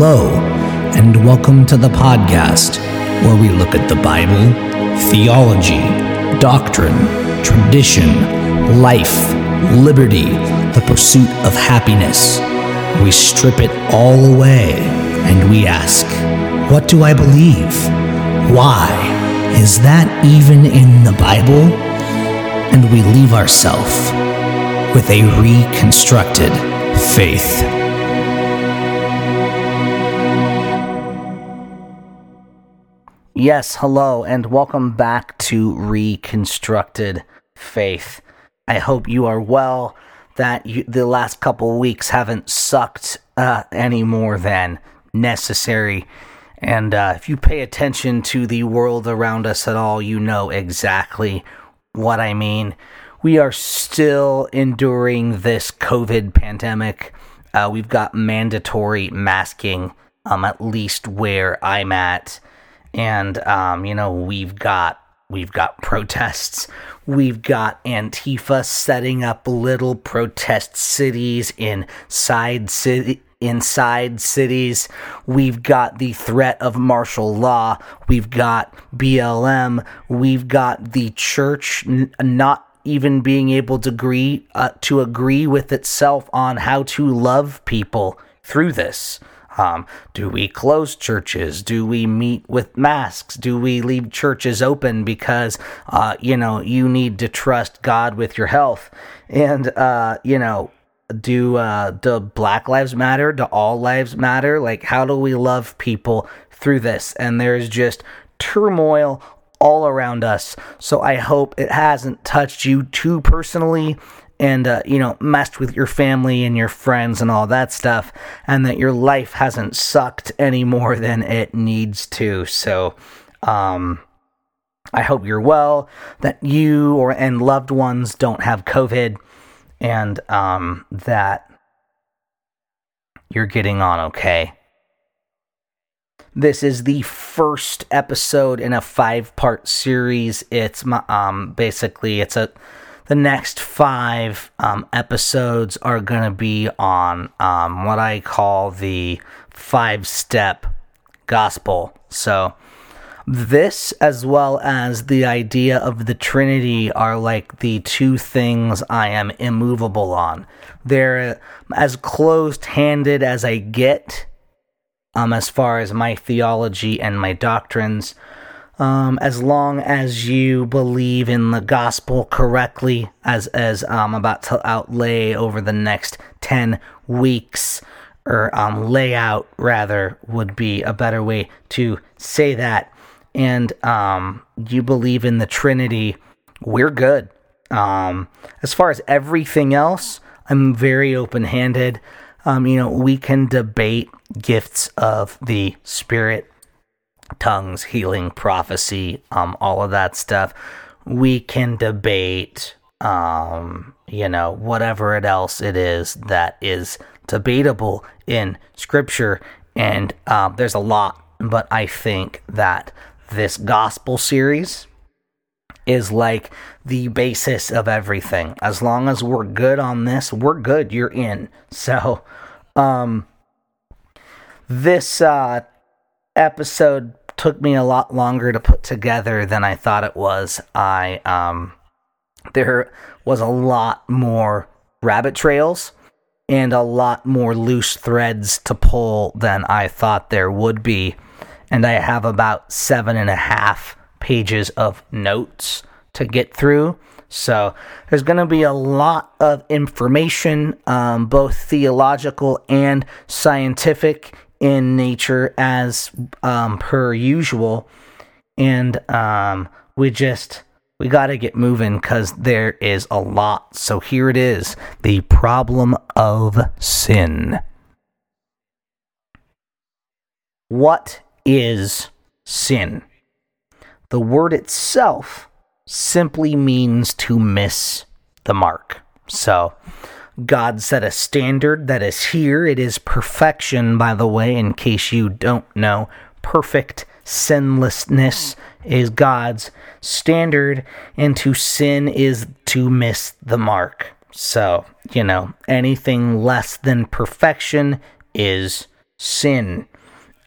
Hello, and welcome to the podcast where we look at the Bible, theology, doctrine, tradition, life, liberty, the pursuit of happiness. We strip it all away and we ask, What do I believe? Why? Is that even in the Bible? And we leave ourselves with a reconstructed faith. Yes, hello, and welcome back to Reconstructed Faith. I hope you are well, that you, the last couple weeks haven't sucked uh, any more than necessary. And uh, if you pay attention to the world around us at all, you know exactly what I mean. We are still enduring this COVID pandemic. Uh, we've got mandatory masking, um, at least where I'm at and um, you know we've got we've got protests. We've got antifa setting up little protest cities in side city inside cities. We've got the threat of martial law. We've got blm we've got the church n- not even being able to agree uh, to agree with itself on how to love people through this um, do we close churches? Do we meet with masks? Do we leave churches open because, uh, you know, you need to trust God with your health? And, uh, you know, do uh, do Black Lives Matter? Do all lives matter? Like, how do we love people through this? And there's just turmoil all around us. So I hope it hasn't touched you too personally and uh, you know messed with your family and your friends and all that stuff and that your life hasn't sucked any more than it needs to. So um i hope you're well that you or and loved ones don't have covid and um that you're getting on okay. This is the first episode in a five part series. It's my um basically it's a the next five um, episodes are going to be on um, what I call the five step gospel. So, this as well as the idea of the Trinity are like the two things I am immovable on. They're as closed handed as I get um, as far as my theology and my doctrines um, as long as you believe in the gospel correctly, as as I'm about to outlay over the next ten weeks, or um, layout rather would be a better way to say that. And um, you believe in the Trinity, we're good. Um, as far as everything else, I'm very open handed. Um, you know, we can debate gifts of the Spirit tongues, healing, prophecy, um, all of that stuff. We can debate, um, you know, whatever it else it is that is debatable in scripture. And um, there's a lot, but I think that this gospel series is like the basis of everything. As long as we're good on this, we're good. You're in. So, um, this uh, episode took me a lot longer to put together than I thought it was. I um there was a lot more rabbit trails and a lot more loose threads to pull than I thought there would be. And I have about seven and a half pages of notes to get through. So there's going to be a lot of information, um, both theological and scientific, in nature as um, per usual, and um, we just we got to get moving because there is a lot. So here it is: the problem of sin. What is sin? The word itself simply means to miss the mark. So, God set a standard that is here. It is perfection, by the way, in case you don't know. Perfect sinlessness is God's standard, and to sin is to miss the mark. So, you know, anything less than perfection is sin.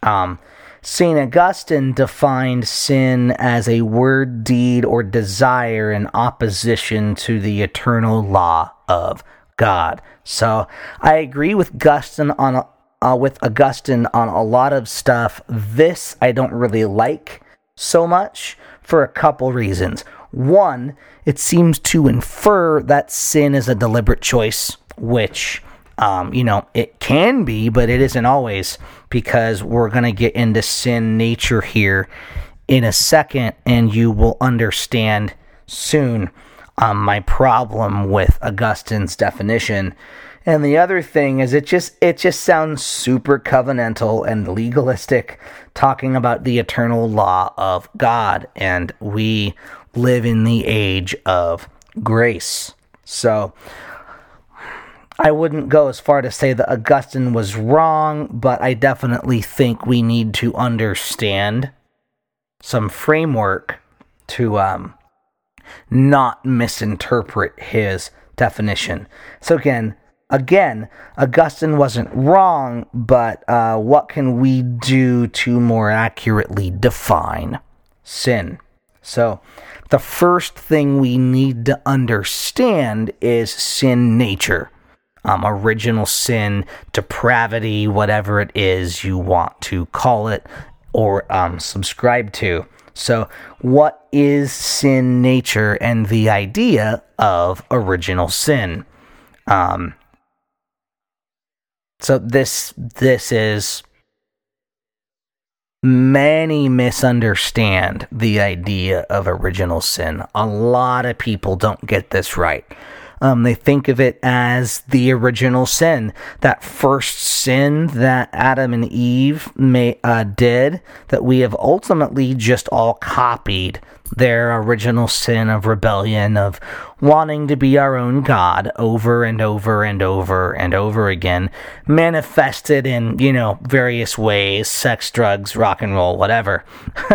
Um, St. Augustine defined sin as a word, deed, or desire in opposition to the eternal law of God. So I agree with Augustine on uh, with Augustine on a lot of stuff. This I don't really like so much for a couple reasons. One, it seems to infer that sin is a deliberate choice, which um, you know, it can be, but it isn't always because we're going to get into sin nature here in a second, and you will understand soon um, my problem with Augustine's definition. And the other thing is, it just it just sounds super covenantal and legalistic, talking about the eternal law of God, and we live in the age of grace. So I wouldn't go as far to say that Augustine was wrong, but I definitely think we need to understand some framework to um, not misinterpret his definition. So again, again, Augustine wasn't wrong, but uh, what can we do to more accurately define sin? So, the first thing we need to understand is sin nature um, original sin, depravity, whatever it is you want to call it or um, subscribe to. So, what is sin nature and the idea of original sin? Um, so this this is many misunderstand the idea of original sin. A lot of people don't get this right. Um, they think of it as the original sin, that first sin that Adam and Eve may, uh, did, that we have ultimately just all copied their original sin of rebellion, of wanting to be our own God over and over and over and over again, manifested in, you know, various ways sex, drugs, rock and roll, whatever,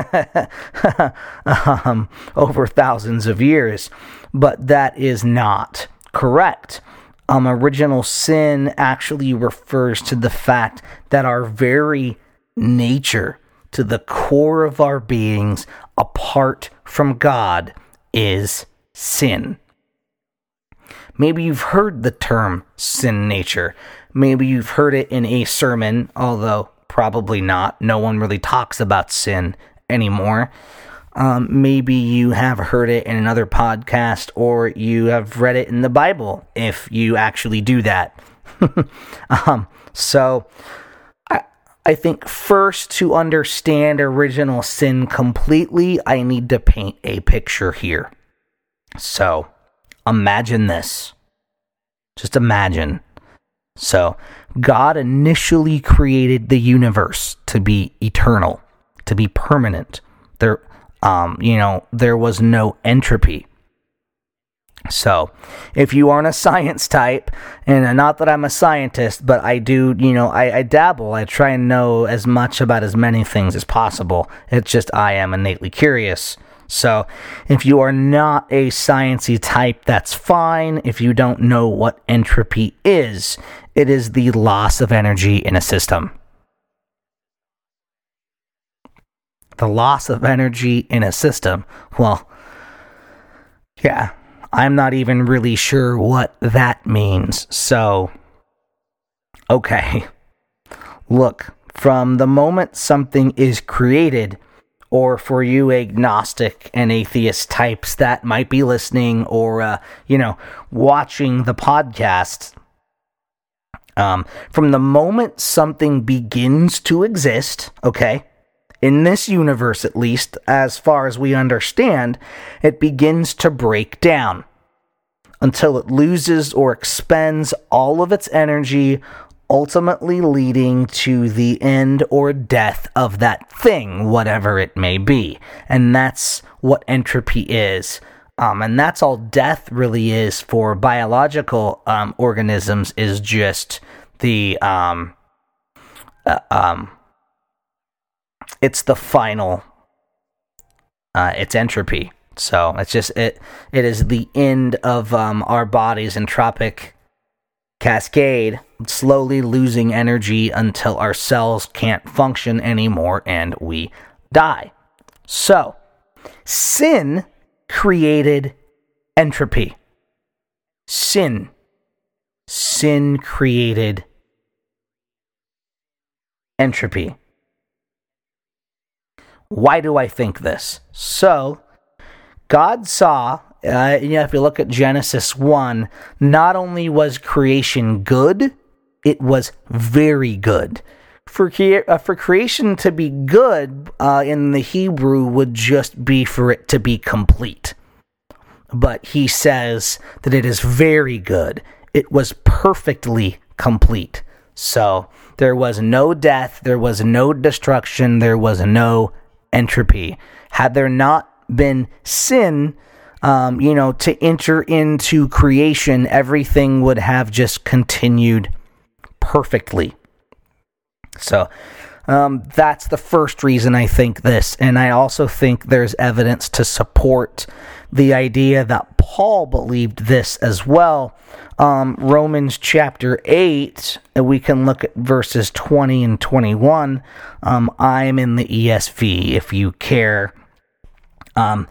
um, over thousands of years. But that is not correct. Um, original sin actually refers to the fact that our very nature, to the core of our beings, apart from God, is sin. Maybe you've heard the term sin nature. Maybe you've heard it in a sermon, although probably not. No one really talks about sin anymore. Um, maybe you have heard it in another podcast or you have read it in the Bible if you actually do that. um, so, I, I think first to understand original sin completely, I need to paint a picture here. So, imagine this. Just imagine. So, God initially created the universe to be eternal, to be permanent. There, um, you know, there was no entropy. So, if you aren't a science type, and not that I'm a scientist, but I do, you know, I, I, dabble. I try and know as much about as many things as possible. It's just I am innately curious. So, if you are not a sciency type, that's fine. If you don't know what entropy is, it is the loss of energy in a system. The loss of energy in a system. Well, yeah, I'm not even really sure what that means. So, okay. Look, from the moment something is created, or for you agnostic and atheist types that might be listening or, uh, you know, watching the podcast, um, from the moment something begins to exist, okay, in this universe, at least, as far as we understand, it begins to break down until it loses or expends all of its energy, ultimately leading to the end or death of that thing, whatever it may be. And that's what entropy is. Um, and that's all death really is for biological um, organisms is just the um, uh, um, it's the final uh, it's entropy so it's just it it is the end of um, our body's entropic cascade slowly losing energy until our cells can't function anymore and we die. So, sin created entropy. Sin. Sin created entropy. Why do I think this? So, God saw, uh, you know, if you look at Genesis 1, not only was creation good, it was very good. For, uh, for creation to be good uh, in the Hebrew would just be for it to be complete. But he says that it is very good. It was perfectly complete. So there was no death, there was no destruction, there was no entropy. Had there not been sin, um, you know, to enter into creation, everything would have just continued perfectly. So um, that's the first reason I think this. And I also think there's evidence to support the idea that Paul believed this as well. Um, Romans chapter 8, we can look at verses 20 and 21. Um, I'm in the ESV if you care. Um,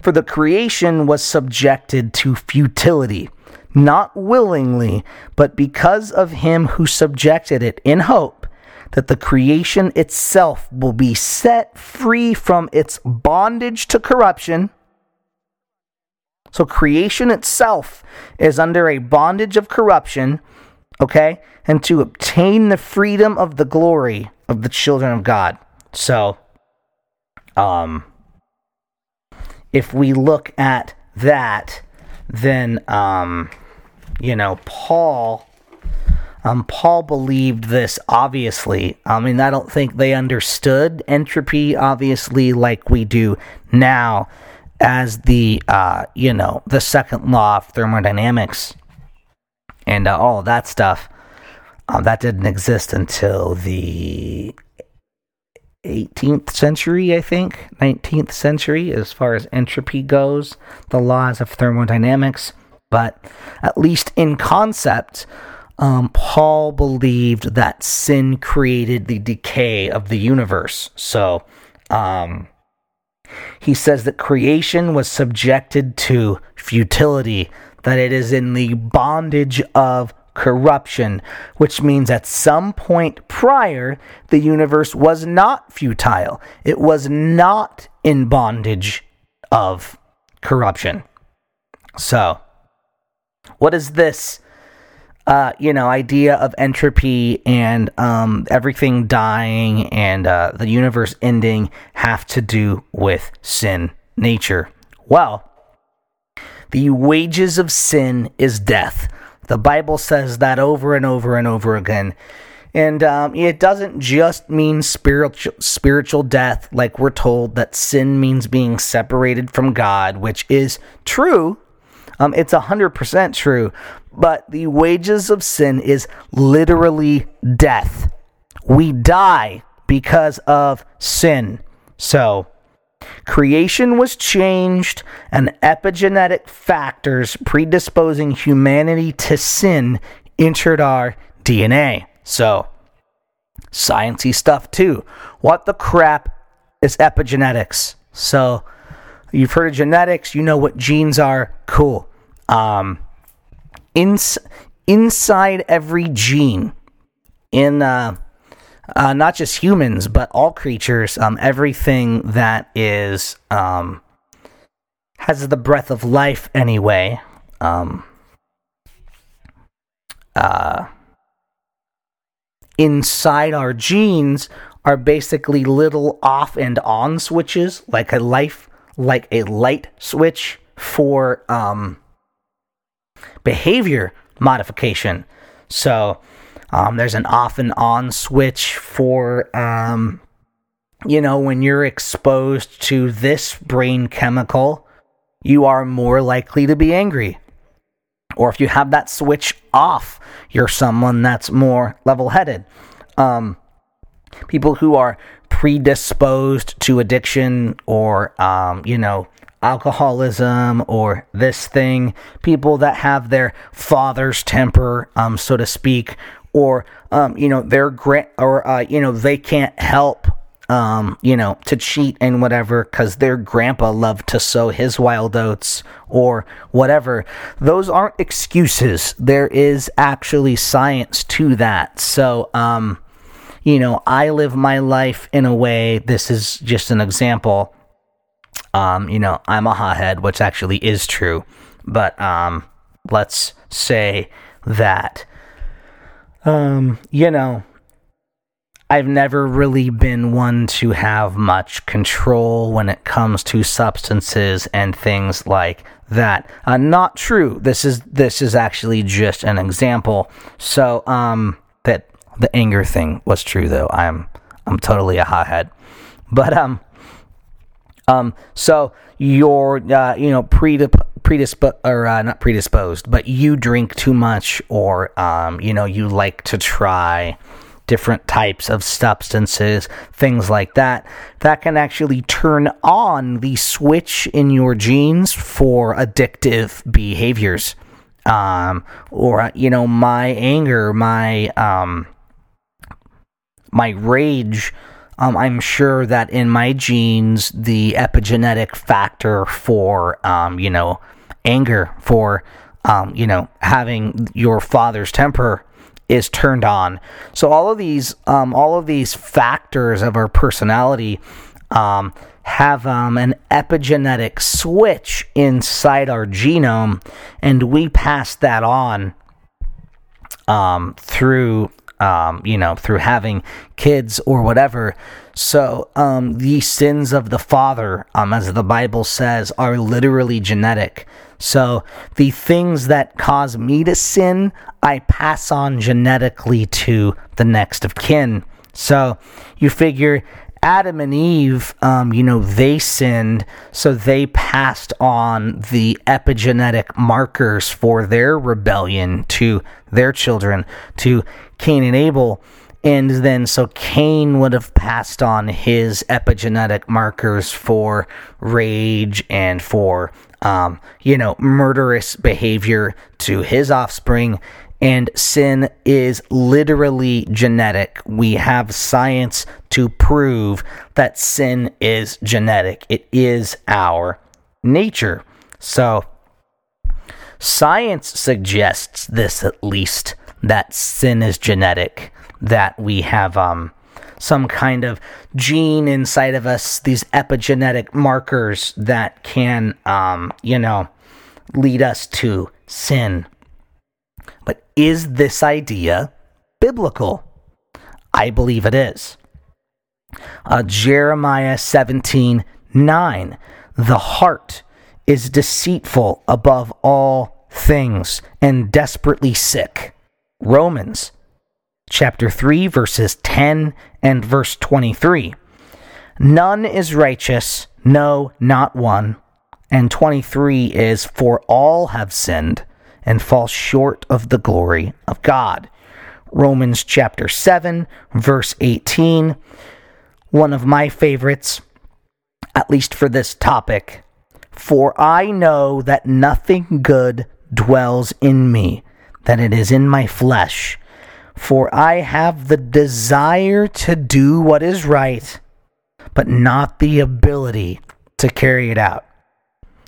for the creation was subjected to futility, not willingly, but because of him who subjected it in hope that the creation itself will be set free from its bondage to corruption. So, creation itself is under a bondage of corruption, okay? And to obtain the freedom of the glory of the children of God. So, um, if we look at that, then, um, you know, Paul um, Paul believed this, obviously. I mean, I don't think they understood entropy, obviously, like we do now, as the, uh, you know, the second law of thermodynamics and uh, all that stuff. Um, that didn't exist until the 18th century, I think, 19th century, as far as entropy goes, the laws of thermodynamics. But at least in concept, um, Paul believed that sin created the decay of the universe. So, um, he says that creation was subjected to futility, that it is in the bondage of corruption, which means at some point prior, the universe was not futile. It was not in bondage of corruption. So, what is this? Uh, you know, idea of entropy and um, everything dying and uh, the universe ending have to do with sin nature? Well, the wages of sin is death. The Bible says that over and over and over again. And um, it doesn't just mean spiritual spiritual death, like we're told that sin means being separated from God, which is true. Um, it's hundred percent true but the wages of sin is literally death. We die because of sin. So, creation was changed, and epigenetic factors predisposing humanity to sin entered our DNA. So, sciencey stuff too. What the crap is epigenetics? So, you've heard of genetics, you know what genes are. Cool. Um, ins- inside every gene in uh, uh, not just humans but all creatures um, everything that is um, has the breath of life anyway um, uh, inside our genes are basically little off and on switches like a life like a light switch for um, behavior modification. So um, there's an off and on switch for, um, you know, when you're exposed to this brain chemical, you are more likely to be angry. Or if you have that switch off, you're someone that's more level headed. Um, people who are predisposed to addiction or, um, you know, alcoholism or this thing, people that have their father's temper, um, so to speak, or um, you know their grant or uh, you know they can't help um, you know, to cheat and whatever because their grandpa loved to sow his wild oats or whatever. Those aren't excuses. There is actually science to that. So, um, you know, I live my life in a way, this is just an example. Um, you know, I'm a hothead, which actually is true. But, um, let's say that, um, you know, I've never really been one to have much control when it comes to substances and things like that. Uh, not true. This is this is actually just an example. So um, that the anger thing was true though. I'm I'm totally a hothead, but um um so you're uh, you know predisposed predisposed or uh, not predisposed, but you drink too much or um you know you like to try different types of substances, things like that, that can actually turn on the switch in your genes for addictive behaviors. Um, or, you know, my anger, my, um, my rage, um, I'm sure that in my genes, the epigenetic factor for, um, you know, anger, for, um, you know, having your father's temper is turned on. So all of these, um, all of these factors of our personality um, have um, an epigenetic switch inside our genome, and we pass that on through, um, you know, through having kids or whatever. So um, the sins of the father, as the Bible says, are literally genetic. So the things that cause me to sin, I pass on genetically to the next of kin. So you figure Adam and Eve, um, you know, they sinned, so they passed on the epigenetic markers for their rebellion to their children, to Cain and Abel. And then, so Cain would have passed on his epigenetic markers for rage and for um, you know, murderous behavior to his offspring. And sin is literally genetic. We have science to prove that sin is genetic. It is our nature. So, science suggests this at least that sin is genetic, that we have um, some kind of gene inside of us, these epigenetic markers that can, um, you know, lead us to sin. But is this idea biblical? I believe it is. Uh, Jeremiah 17 9. The heart is deceitful above all things and desperately sick. Romans chapter 3, verses 10 and verse 23. None is righteous, no, not one. And 23 is, For all have sinned and fall short of the glory of God. Romans chapter 7, verse 18. One of my favorites, at least for this topic. For I know that nothing good dwells in me, that it is in my flesh for I have the desire to do what is right, but not the ability to carry it out.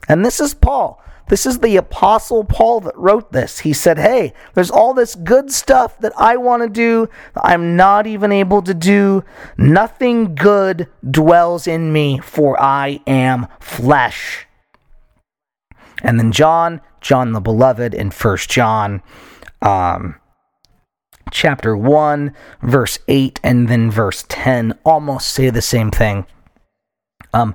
And this is Paul. This is the Apostle Paul that wrote this. He said, Hey, there's all this good stuff that I want to do, I'm not even able to do. Nothing good dwells in me, for I am flesh. And then John, John the Beloved in First John, um, chapter 1, verse 8, and then verse 10 almost say the same thing. Um,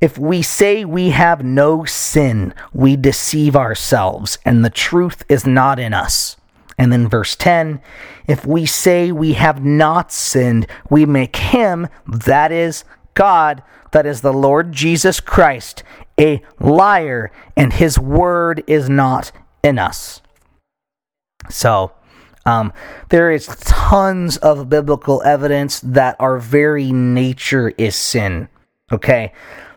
if we say we have no sin, we deceive ourselves, and the truth is not in us. And then verse 10 if we say we have not sinned, we make him, that is God, that is the Lord Jesus Christ, a liar, and his word is not in us. So, um, there is tons of biblical evidence that our very nature is sin. Okay,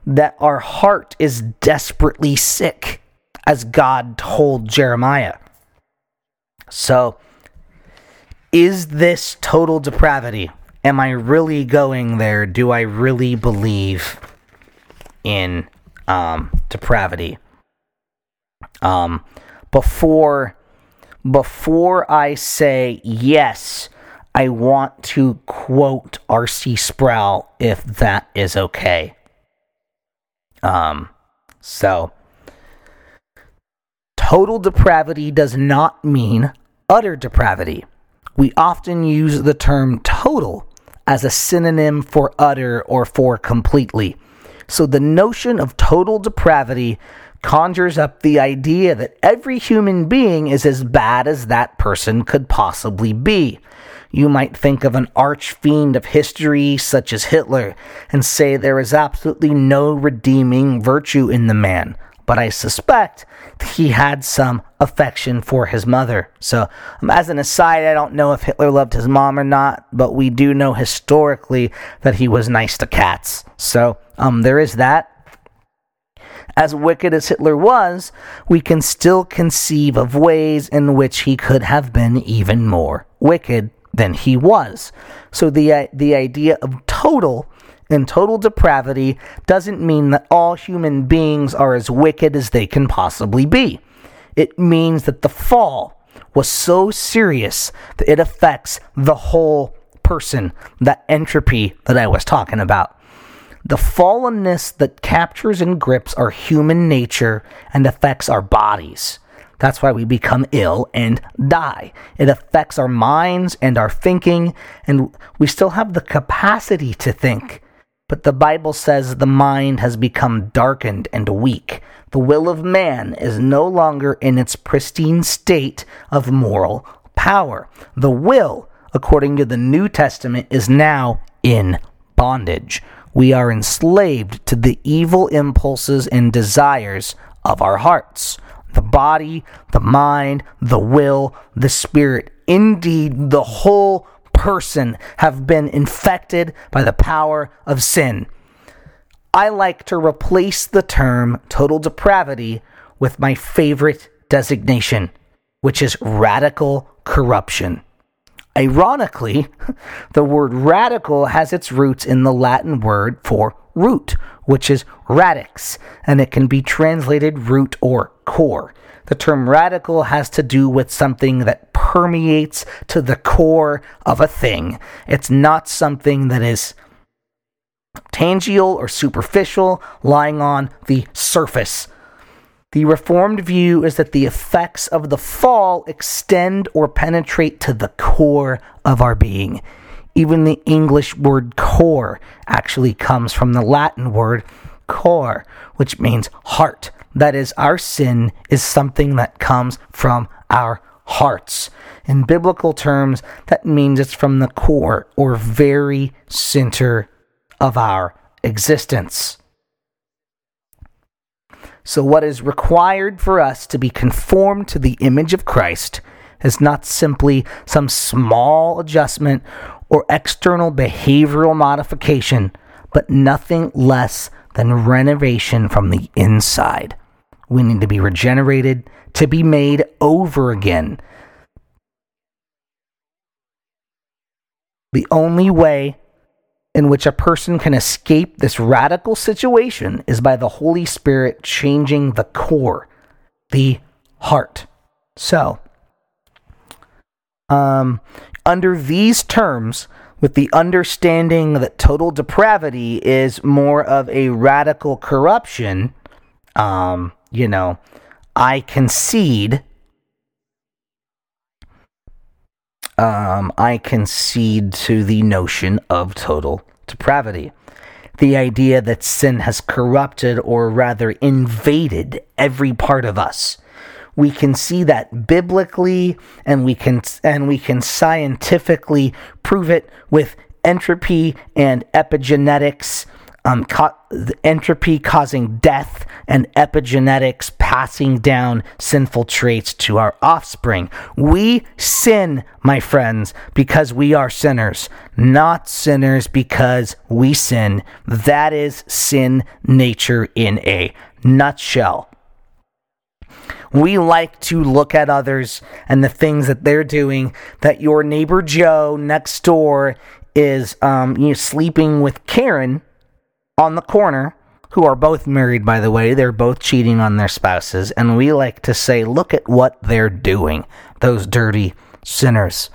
that our heart is desperately sick, as God told Jeremiah. So, is this total depravity? Am I really going there? Do I really believe in um, depravity? Um, before before I say yes, I want to quote R.C. Sproul if that is okay. Um, so total depravity does not mean utter depravity. We often use the term total as a synonym for utter or for completely. So the notion of total depravity conjures up the idea that every human being is as bad as that person could possibly be. You might think of an arch fiend of history such as Hitler and say there is absolutely no redeeming virtue in the man. But I suspect he had some affection for his mother. So, um, as an aside, I don't know if Hitler loved his mom or not, but we do know historically that he was nice to cats. So, um, there is that. As wicked as Hitler was, we can still conceive of ways in which he could have been even more wicked than he was. So the the idea of total and total depravity doesn't mean that all human beings are as wicked as they can possibly be. It means that the fall was so serious that it affects the whole person, that entropy that I was talking about. The fallenness that captures and grips our human nature and affects our bodies. That's why we become ill and die. It affects our minds and our thinking, and we still have the capacity to think. But the Bible says the mind has become darkened and weak. The will of man is no longer in its pristine state of moral power. The will, according to the New Testament, is now in bondage we are enslaved to the evil impulses and desires of our hearts. The body, the mind, the will, the spirit, indeed, the whole person have been infected by the power of sin. I like to replace the term total depravity with my favorite designation, which is radical corruption. Ironically, the word radical has its roots in the Latin word for root, which is radix, and it can be translated root or core. The term radical has to do with something that permeates to the core of a thing. It's not something that is tangible or superficial, lying on the surface the Reformed view is that the effects of the fall extend or penetrate to the core of our being. Even the English word core actually comes from the Latin word cor, which means heart. That is, our sin is something that comes from our hearts. In biblical terms, that means it's from the core or very center of our existence. So, what is required for us to be conformed to the image of Christ is not simply some small adjustment or external behavioral modification, but nothing less than renovation from the inside. We need to be regenerated, to be made over again. The only way in which a person can escape this radical situation is by the Holy Spirit changing the core, the heart. So, um, under these terms, with the understanding that total depravity is more of a radical corruption, um, you know, I concede um, I concede to the notion of total depravity. The idea that sin has corrupted or rather invaded every part of us. We can see that biblically and we can and we can scientifically prove it with entropy and epigenetics um, co- entropy causing death and epigenetics passing down sinful traits to our offspring. We sin, my friends, because we are sinners, not sinners because we sin. That is sin nature in a nutshell. We like to look at others and the things that they're doing. That your neighbor Joe next door is um, you know, sleeping with Karen on the corner, who are both married, by the way. They're both cheating on their spouses. And we like to say, look at what they're doing, those dirty sinners.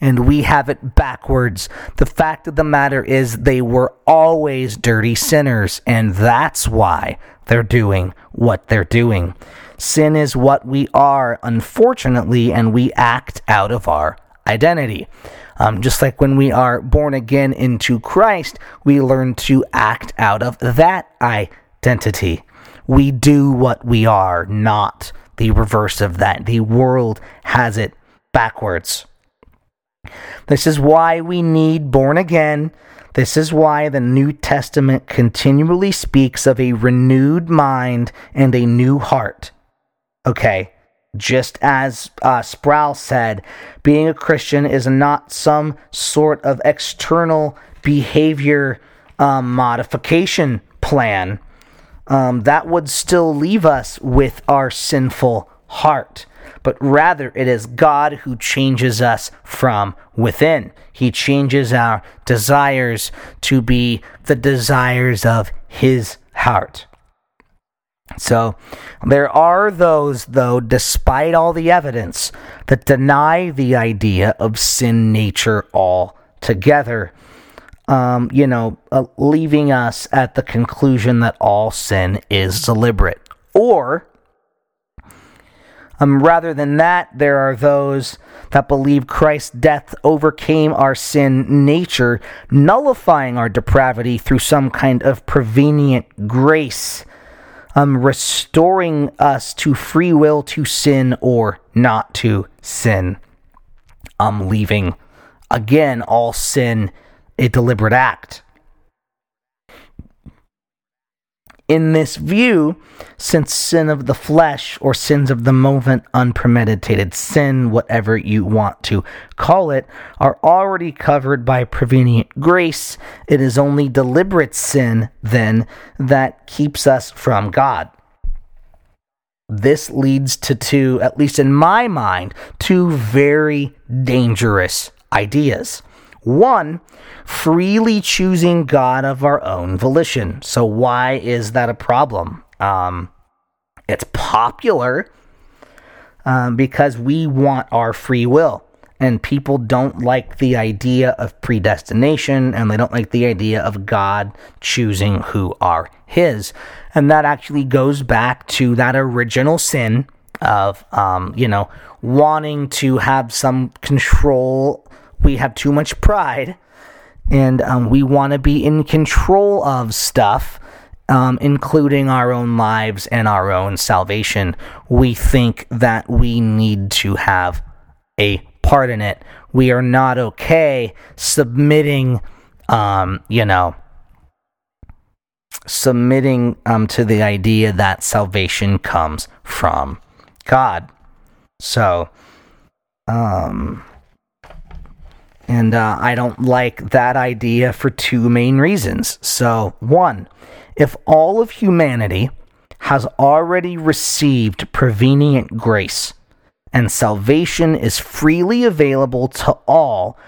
And we have it backwards. The fact of the matter is, they were always dirty sinners, and that's why they're doing what they're doing. Sin is what we are, unfortunately, and we act out of our identity. Um, just like when we are born again into Christ, we learn to act out of that identity. We do what we are, not the reverse of that. The world has it backwards. This is why we need born again. This is why the New Testament continually speaks of a renewed mind and a new heart. Okay, just as uh, Sproul said, being a Christian is not some sort of external behavior um, modification plan. Um, that would still leave us with our sinful heart. But rather, it is God who changes us from within. He changes our desires to be the desires of His heart. So, there are those, though, despite all the evidence, that deny the idea of sin nature altogether. Um, you know, uh, leaving us at the conclusion that all sin is deliberate. Or, um, rather than that, there are those that believe Christ's death overcame our sin nature, nullifying our depravity through some kind of prevenient grace um, restoring us to free will to sin or not to sin. I'm um, leaving again all sin a deliberate act. In this view, since sin of the flesh or sins of the moment, unpremeditated sin, whatever you want to call it, are already covered by prevenient grace, it is only deliberate sin, then, that keeps us from God. This leads to two, at least in my mind, two very dangerous ideas. One, freely choosing God of our own volition. So, why is that a problem? Um, it's popular um, because we want our free will. And people don't like the idea of predestination and they don't like the idea of God choosing who are His. And that actually goes back to that original sin of, um, you know, wanting to have some control we have too much pride and um, we want to be in control of stuff, um, including our own lives and our own salvation. We think that we need to have a part in it. We are not okay submitting, um, you know, submitting um, to the idea that salvation comes from God. So, um, and uh, I don't like that idea for two main reasons. So, one, if all of humanity has already received prevenient grace and salvation is freely available to all,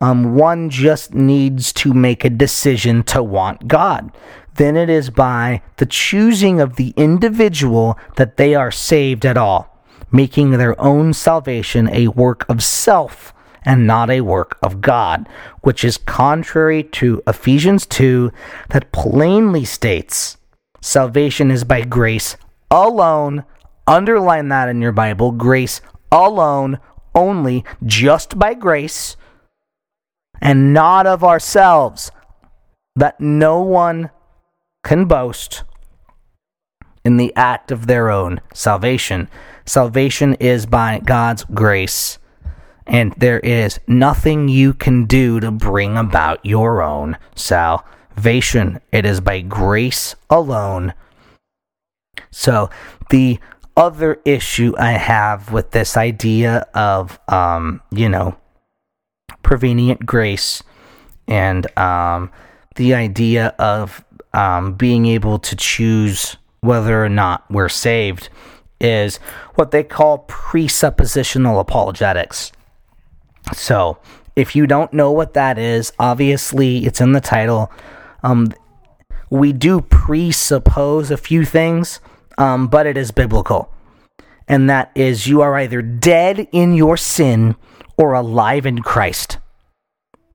um, one just needs to make a decision to want God. Then it is by the choosing of the individual that they are saved at all, making their own salvation a work of self and not a work of God, which is contrary to Ephesians 2 that plainly states salvation is by grace alone. Underline that in your Bible grace alone, only, just by grace, and not of ourselves, that no one can boast in the act of their own salvation. Salvation is by God's grace and there is nothing you can do to bring about your own salvation. It is by grace alone. So, the other issue I have with this idea of, um, you know, prevenient grace and um, the idea of um, being able to choose whether or not we're saved is what they call presuppositional apologetics. So, if you don't know what that is, obviously it's in the title. Um, we do presuppose a few things, um, but it is biblical. And that is you are either dead in your sin or alive in Christ.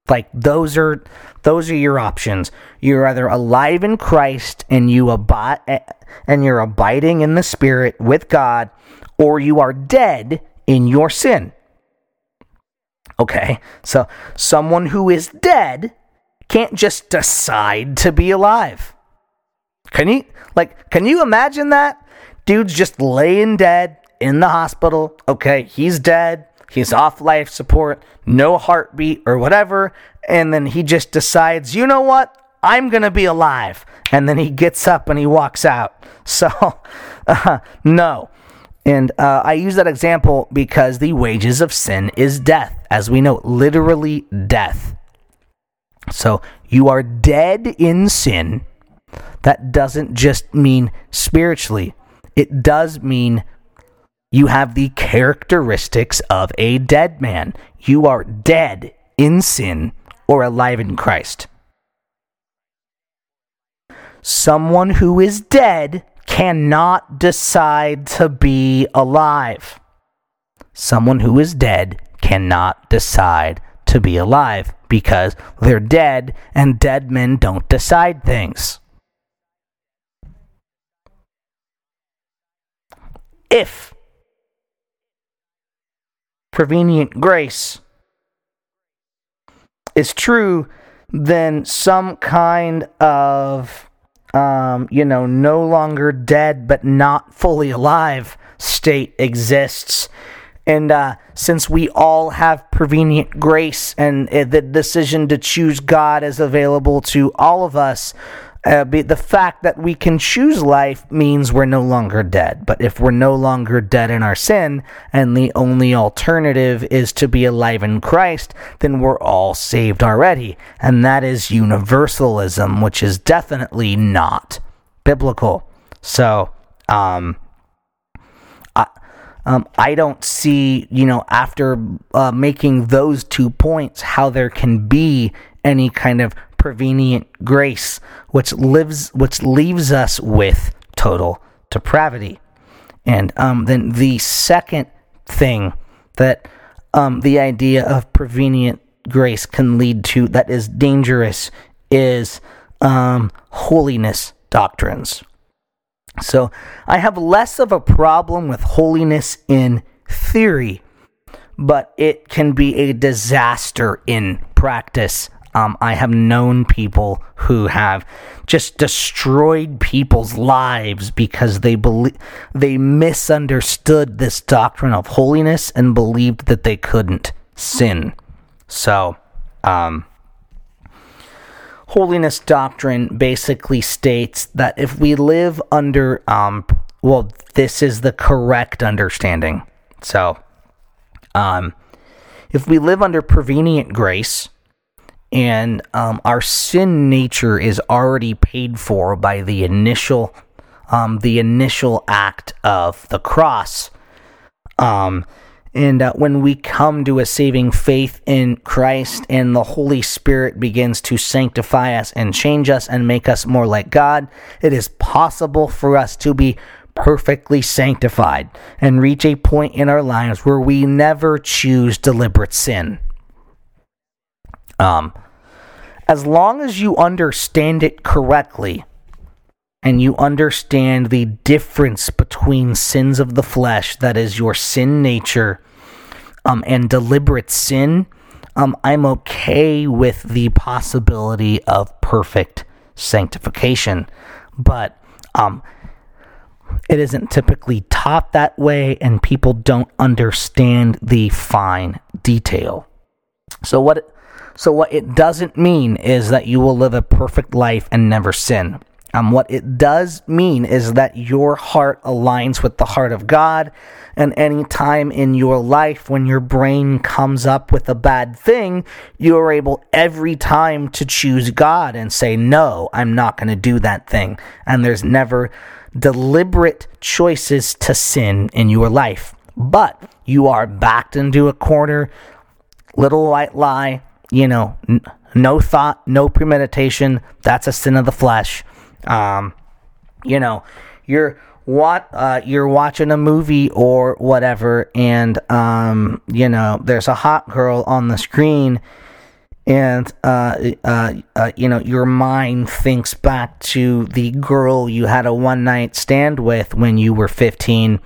Like those are those are your options. You're either alive in Christ and you abide and you're abiding in the spirit with God or you are dead in your sin. Okay? So someone who is dead can't just decide to be alive. Can you like can you imagine that? Dude's just laying dead in the hospital. Okay, he's dead. He's off life support, no heartbeat or whatever, and then he just decides, "You know what? I'm going to be alive." And then he gets up and he walks out. So, uh, no. And uh, I use that example because the wages of sin is death, as we know, literally death. So you are dead in sin. That doesn't just mean spiritually, it does mean you have the characteristics of a dead man. You are dead in sin or alive in Christ. Someone who is dead cannot decide to be alive. Someone who is dead cannot decide to be alive because they're dead and dead men don't decide things. If prevenient grace is true, then some kind of um, you know, no longer dead but not fully alive state exists. And uh, since we all have prevenient grace and uh, the decision to choose God is available to all of us, uh, the fact that we can choose life means we're no longer dead. But if we're no longer dead in our sin, and the only alternative is to be alive in Christ, then we're all saved already. And that is universalism, which is definitely not biblical. So, um, I, um, I don't see, you know, after uh, making those two points, how there can be any kind of prevenient grace, which lives, which leaves us with total depravity. And um, then the second thing that um, the idea of prevenient grace can lead to that is dangerous is um, holiness doctrines. So I have less of a problem with holiness in theory, but it can be a disaster in practice um, I have known people who have just destroyed people's lives because they believe they misunderstood this doctrine of holiness and believed that they couldn't sin. So, um, holiness doctrine basically states that if we live under, um, well, this is the correct understanding. So, um, if we live under prevenient grace, and um, our sin nature is already paid for by the initial um, the initial act of the cross um, and uh, when we come to a saving faith in Christ and the Holy Spirit begins to sanctify us and change us and make us more like God, it is possible for us to be perfectly sanctified and reach a point in our lives where we never choose deliberate sin. Um, as long as you understand it correctly and you understand the difference between sins of the flesh, that is your sin nature, um, and deliberate sin, um, I'm okay with the possibility of perfect sanctification. But um, it isn't typically taught that way, and people don't understand the fine detail. So, what so, what it doesn't mean is that you will live a perfect life and never sin. Um, what it does mean is that your heart aligns with the heart of God, and any time in your life when your brain comes up with a bad thing, you are able every time to choose God and say, No, I'm not going to do that thing. And there's never deliberate choices to sin in your life. But you are backed into a corner, little white lie, you know, n- no thought, no premeditation. That's a sin of the flesh. Um, you know, you're what uh, you're watching a movie or whatever, and um, you know, there's a hot girl on the screen, and uh, uh, uh, you know, your mind thinks back to the girl you had a one night stand with when you were 15.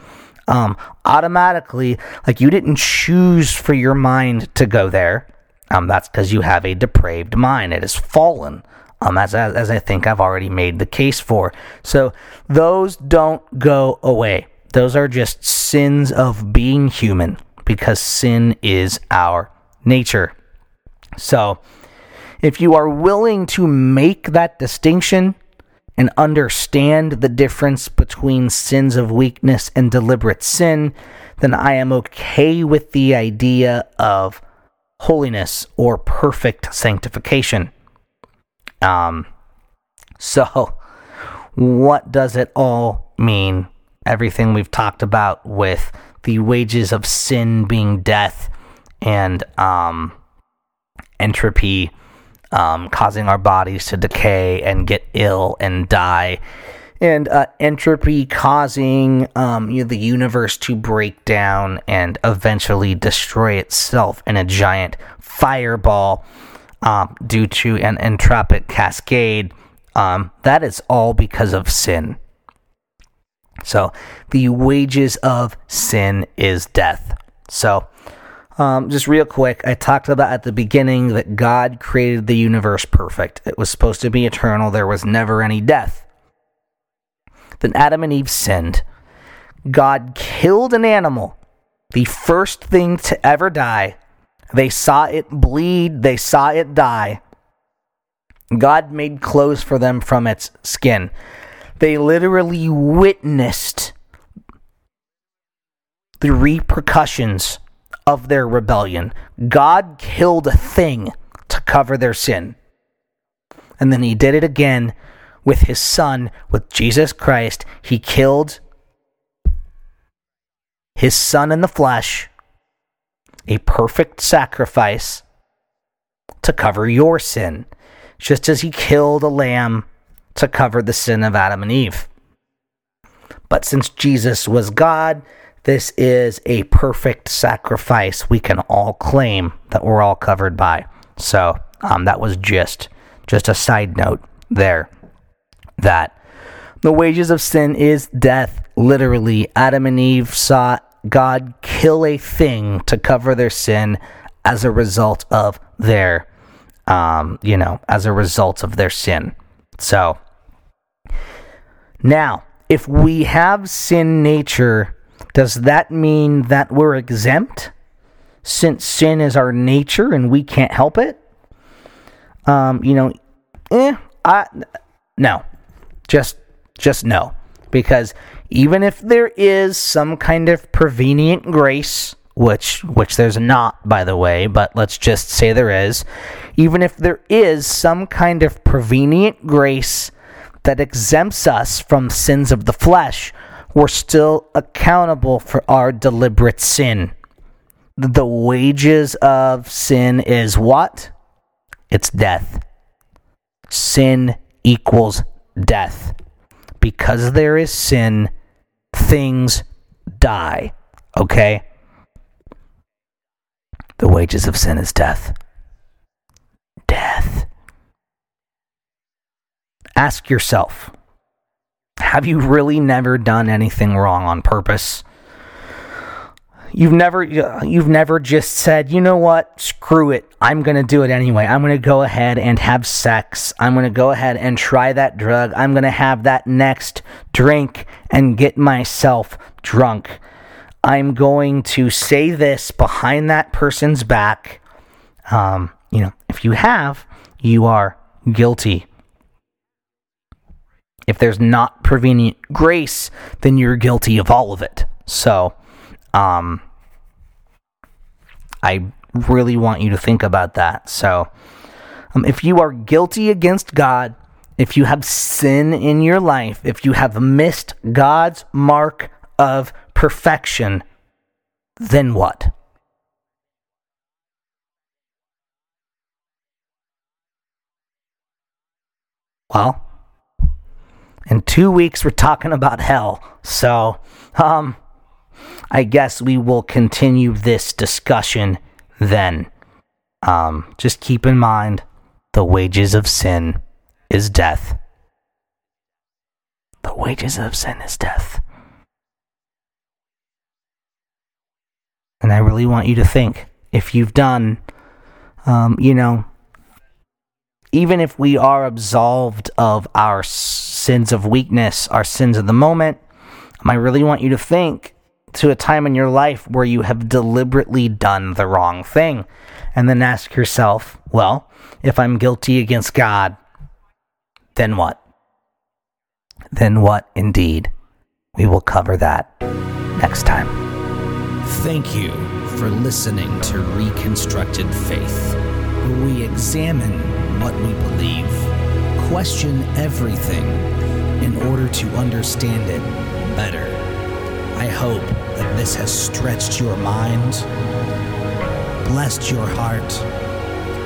Um, automatically, like you didn't choose for your mind to go there. Um, that's because you have a depraved mind. It has fallen um, as, as, as I think I've already made the case for. So those don't go away. Those are just sins of being human because sin is our nature. So if you are willing to make that distinction and understand the difference between sins of weakness and deliberate sin, then I am okay with the idea of holiness or perfect sanctification. Um, so, what does it all mean? Everything we've talked about with the wages of sin being death and um, entropy um, causing our bodies to decay and get ill and die, and uh, entropy causing um, you know, the universe to break down and eventually destroy itself in a giant fireball um, due to an entropic cascade. Um, that is all because of sin. So, the wages of sin is death. So, um, just real quick, I talked about at the beginning that God created the universe perfect. It was supposed to be eternal, there was never any death. Then Adam and Eve sinned. God killed an animal, the first thing to ever die, they saw it bleed, they saw it die. God made clothes for them from its skin. They literally witnessed the repercussions of their rebellion. God killed a thing to cover their sin. And then he did it again with his son, with Jesus Christ. He killed his son in the flesh a perfect sacrifice to cover your sin, just as he killed a lamb to cover the sin of Adam and Eve. But since Jesus was God, this is a perfect sacrifice we can all claim that we're all covered by. So um, that was just just a side note there. That the wages of sin is death. Literally, Adam and Eve saw God kill a thing to cover their sin as a result of their, um, you know, as a result of their sin. So, now, if we have sin nature, does that mean that we're exempt since sin is our nature and we can't help it? Um, you know, eh, I, no, just, just no, because even if there is some kind of prevenient grace, which which there's not by the way, but let's just say there is, even if there is some kind of prevenient grace that exempts us from sins of the flesh, we're still accountable for our deliberate sin. The wages of sin is what? It's death. Sin equals death. Because there is sin, things die. Okay? The wages of sin is death. Death. Ask yourself have you really never done anything wrong on purpose? You've never you've never just said, "You know what? Screw it. I'm going to do it anyway. I'm going to go ahead and have sex. I'm going to go ahead and try that drug. I'm going to have that next drink and get myself drunk. I'm going to say this behind that person's back." Um, you know, if you have, you are guilty. If there's not prevenient grace, then you're guilty of all of it. So, um, I really want you to think about that. So, um, if you are guilty against God, if you have sin in your life, if you have missed God's mark of perfection, then what? Well, in two weeks we're talking about hell. So, um, I guess we will continue this discussion then. Um, just keep in mind the wages of sin is death. The wages of sin is death. And I really want you to think if you've done, um, you know, even if we are absolved of our sins of weakness, our sins of the moment, I really want you to think to a time in your life where you have deliberately done the wrong thing. And then ask yourself, well, if I'm guilty against God, then what? Then what indeed? We will cover that next time. Thank you for listening to Reconstructed Faith, where we examine what we believe, question everything in order to understand it better. I hope that this has stretched your mind, blessed your heart,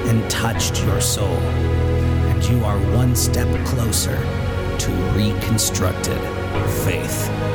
and touched your soul. And you are one step closer to reconstructed faith.